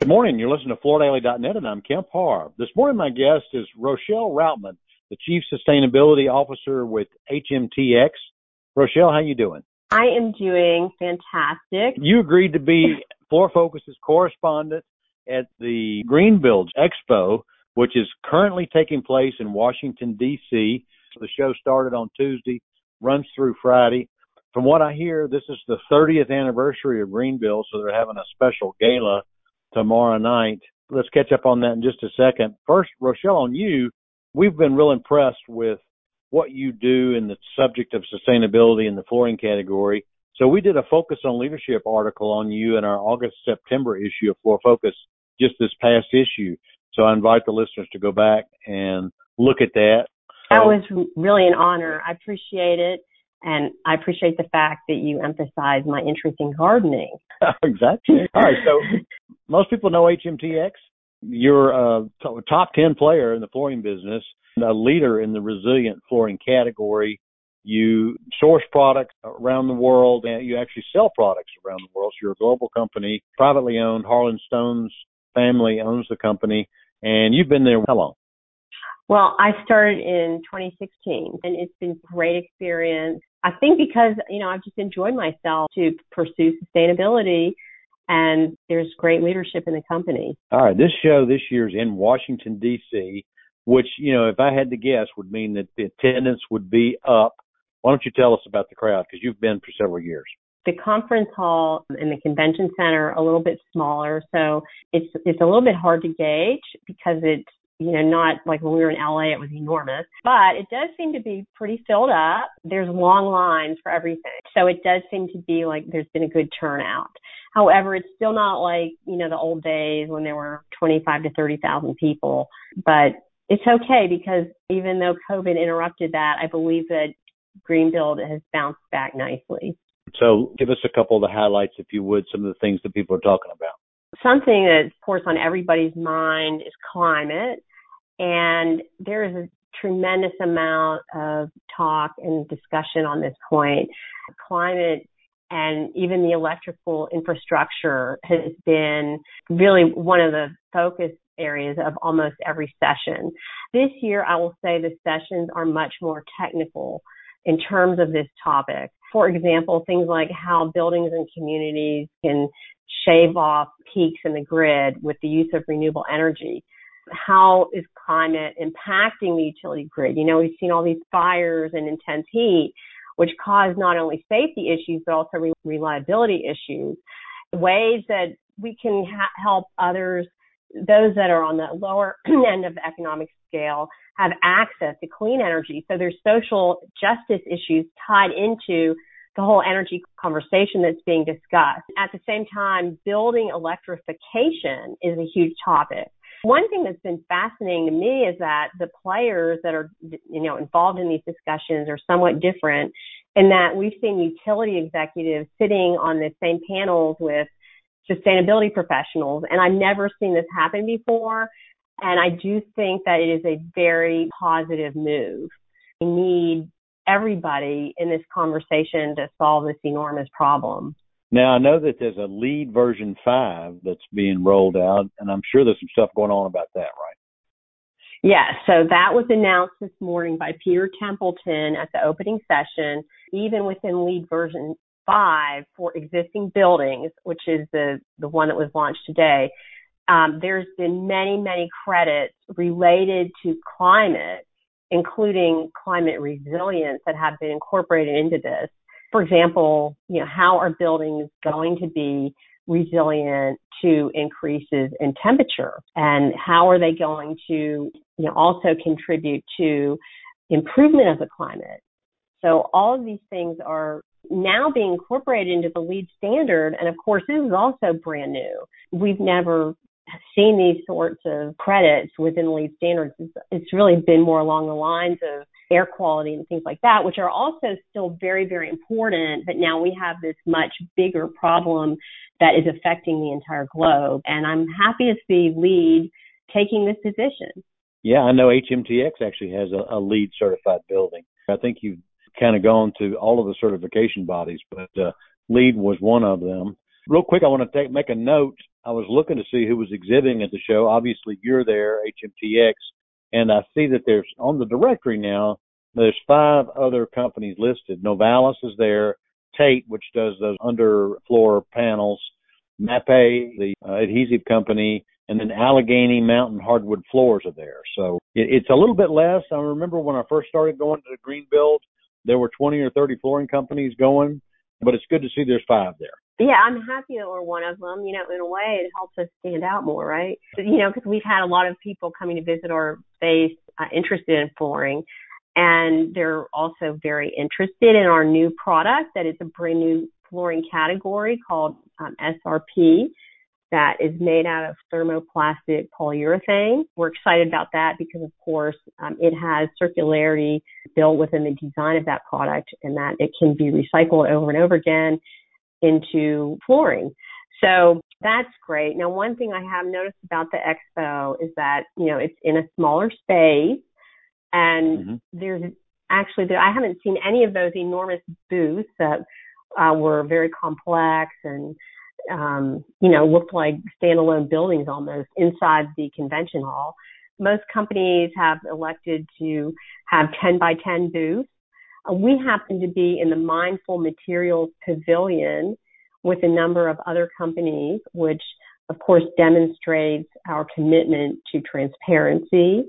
Good morning. You're listening to FloorDaily.net, and I'm Kemp Harr. This morning, my guest is Rochelle Routman, the Chief Sustainability Officer with HMTX. Rochelle, how you doing? I am doing fantastic. You agreed to be Floor Focus's correspondent at the Greenbuild Expo, which is currently taking place in Washington, D.C. The show started on Tuesday, runs through Friday. From what I hear, this is the 30th anniversary of Greenbuild, so they're having a special gala tomorrow night. Let's catch up on that in just a second. First, Rochelle, on you, we've been real impressed with what you do in the subject of sustainability in the flooring category. So we did a focus on leadership article on you in our August September issue of Floor Focus just this past issue. So I invite the listeners to go back and look at that. That um, was really an honor. I appreciate it. And I appreciate the fact that you emphasize my interest in gardening. exactly. All right. So most people know HMTX. You're a top 10 player in the flooring business, a leader in the resilient flooring category. You source products around the world and you actually sell products around the world. So you're a global company, privately owned. Harlan Stone's family owns the company. And you've been there how long? Well, I started in 2016 and it's been great experience. I think because, you know, I've just enjoyed myself to pursue sustainability and there's great leadership in the company. All right. This show this year is in Washington, D.C., which, you know, if I had to guess would mean that the attendance would be up. Why don't you tell us about the crowd? Because you've been for several years. The conference hall and the convention center a little bit smaller, so it's it's a little bit hard to gauge because it's you know, not like when we were in LA, it was enormous, but it does seem to be pretty filled up. There's long lines for everything. So it does seem to be like there's been a good turnout. However, it's still not like, you know, the old days when there were 25 to 30,000 people, but it's okay because even though COVID interrupted that, I believe that Greenbuild has bounced back nicely. So give us a couple of the highlights, if you would, some of the things that people are talking about. Something that, of course, on everybody's mind is climate. And there is a tremendous amount of talk and discussion on this point. Climate and even the electrical infrastructure has been really one of the focus areas of almost every session. This year, I will say the sessions are much more technical in terms of this topic. For example, things like how buildings and communities can shave off peaks in the grid with the use of renewable energy how is climate impacting the utility grid? You know, we've seen all these fires and intense heat, which cause not only safety issues, but also re- reliability issues. Ways that we can ha- help others, those that are on the lower end of the economic scale, have access to clean energy. So there's social justice issues tied into the whole energy conversation that's being discussed. At the same time, building electrification is a huge topic. One thing that's been fascinating to me is that the players that are, you know, involved in these discussions are somewhat different in that we've seen utility executives sitting on the same panels with sustainability professionals, and I've never seen this happen before. And I do think that it is a very positive move. We need everybody in this conversation to solve this enormous problem. Now I know that there's a LEED version five that's being rolled out, and I'm sure there's some stuff going on about that, right? Yes, so that was announced this morning by Peter Templeton at the opening session. Even within LEED version five for existing buildings, which is the the one that was launched today, um, there's been many many credits related to climate, including climate resilience that have been incorporated into this for example, you know, how are buildings going to be resilient to increases in temperature and how are they going to, you know, also contribute to improvement of the climate. So all of these things are now being incorporated into the LEED standard. And of course, this is also brand new. We've never seen these sorts of credits within LEED standards. It's, it's really been more along the lines of air quality and things like that, which are also still very, very important. But now we have this much bigger problem that is affecting the entire globe. And I'm happy to see LEED taking this position. Yeah, I know HMTX actually has a, a LEED certified building. I think you've kind of gone to all of the certification bodies, but uh, LEED was one of them. Real quick, I want to take, make a note. I was looking to see who was exhibiting at the show. Obviously, you're there, HMTX, and I see that there's on the directory now. There's five other companies listed. Novalis is there, Tate, which does those underfloor panels, Mapei, the uh, adhesive company, and then Allegheny Mountain Hardwood Floors are there. So it, it's a little bit less. I remember when I first started going to the green build, there were 20 or 30 flooring companies going, but it's good to see there's five there. Yeah, I'm happy that we're one of them. You know, in a way, it helps us stand out more, right? You know, because we've had a lot of people coming to visit our space uh, interested in flooring, and they're also very interested in our new product that is a brand new flooring category called um, SRP that is made out of thermoplastic polyurethane. We're excited about that because, of course, um, it has circularity built within the design of that product and that it can be recycled over and over again into flooring. So that's great. Now, one thing I have noticed about the expo is that, you know, it's in a smaller space and mm-hmm. there's actually, there, I haven't seen any of those enormous booths that uh, were very complex and um, you know, looked like standalone buildings almost inside the convention hall. Most companies have elected to have 10 by 10 booths. Uh, we happen to be in the Mindful Materials Pavilion with a number of other companies, which of course demonstrates our commitment to transparency.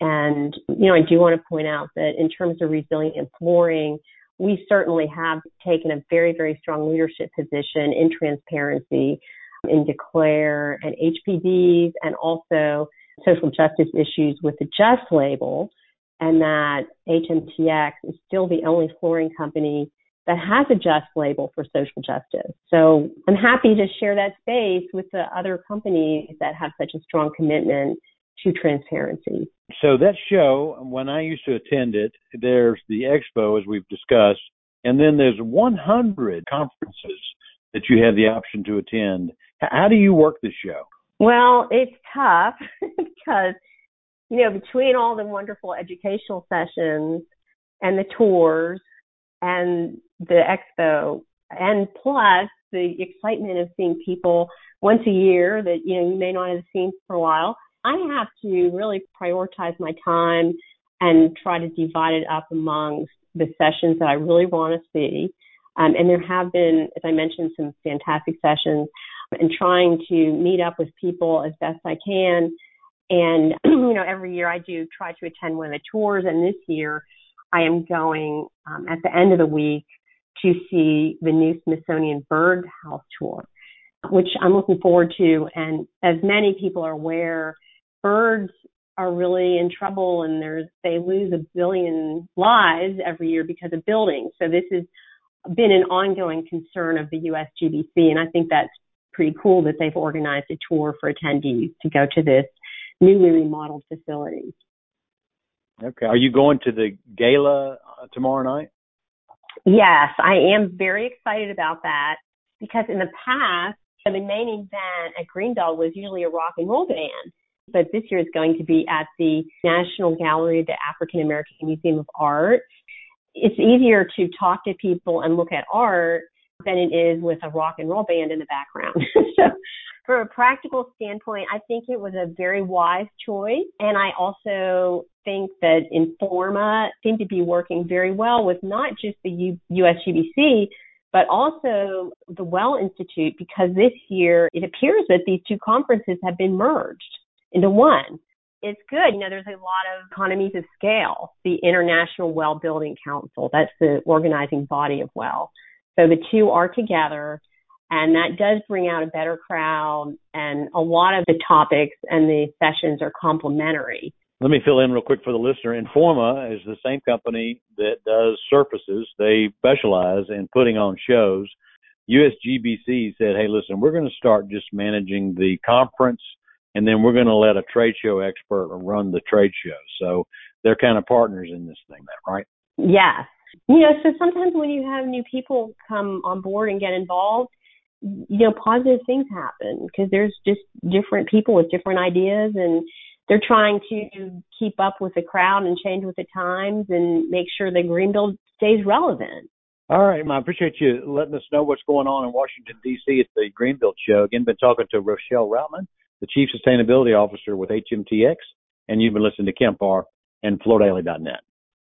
And, you know, I do want to point out that in terms of resilient flooring, we certainly have taken a very, very strong leadership position in transparency in Declare and HPDs and also social justice issues with the Just label and that HMTX is still the only flooring company that has a Just label for social justice. So I'm happy to share that space with the other companies that have such a strong commitment to transparency. So that show, when I used to attend it, there's the expo as we've discussed, and then there's 100 conferences that you have the option to attend. How do you work the show? Well, it's tough because you know between all the wonderful educational sessions and the tours and the expo and plus the excitement of seeing people once a year that you know you may not have seen for a while I have to really prioritize my time and try to divide it up amongst the sessions that I really want to see. Um, and there have been, as I mentioned, some fantastic sessions and trying to meet up with people as best I can. And, you know, every year I do try to attend one of the tours. And this year I am going um, at the end of the week to see the new Smithsonian Bird House tour, which I'm looking forward to. And as many people are aware, birds are really in trouble and there's they lose a billion lives every year because of buildings. So this has been an ongoing concern of the USGBC and I think that's pretty cool that they've organized a tour for attendees to go to this newly remodeled facility. Okay. Are you going to the gala uh, tomorrow night? Yes, I am very excited about that because in the past, the main event at Greenbuild was usually a rock and roll band but this year is going to be at the National Gallery of the African American Museum of Art. It's easier to talk to people and look at art than it is with a rock and roll band in the background. so from a practical standpoint, I think it was a very wise choice. And I also think that Informa seemed to be working very well with not just the U- USGBC, but also the Well Institute, because this year it appears that these two conferences have been merged into one. It's good. You know, there's a lot of economies of scale. The International Well Building Council, that's the organizing body of well. So the two are together and that does bring out a better crowd and a lot of the topics and the sessions are complementary. Let me fill in real quick for the listener. Informa is the same company that does surfaces. They specialize in putting on shows. USGBC said, hey, listen, we're going to start just managing the conference and then we're going to let a trade show expert run the trade show. So they're kind of partners in this thing, right? Yes. You know, so sometimes when you have new people come on board and get involved, you know, positive things happen because there's just different people with different ideas and they're trying to keep up with the crowd and change with the times and make sure that Greenbuild stays relevant. All right. I appreciate you letting us know what's going on in Washington, D.C. at the Greenbuild Show. Again, been talking to Rochelle Routman, the Chief Sustainability Officer with HMTX, and you've been listening to Kemp Harr and FloorDaily.net.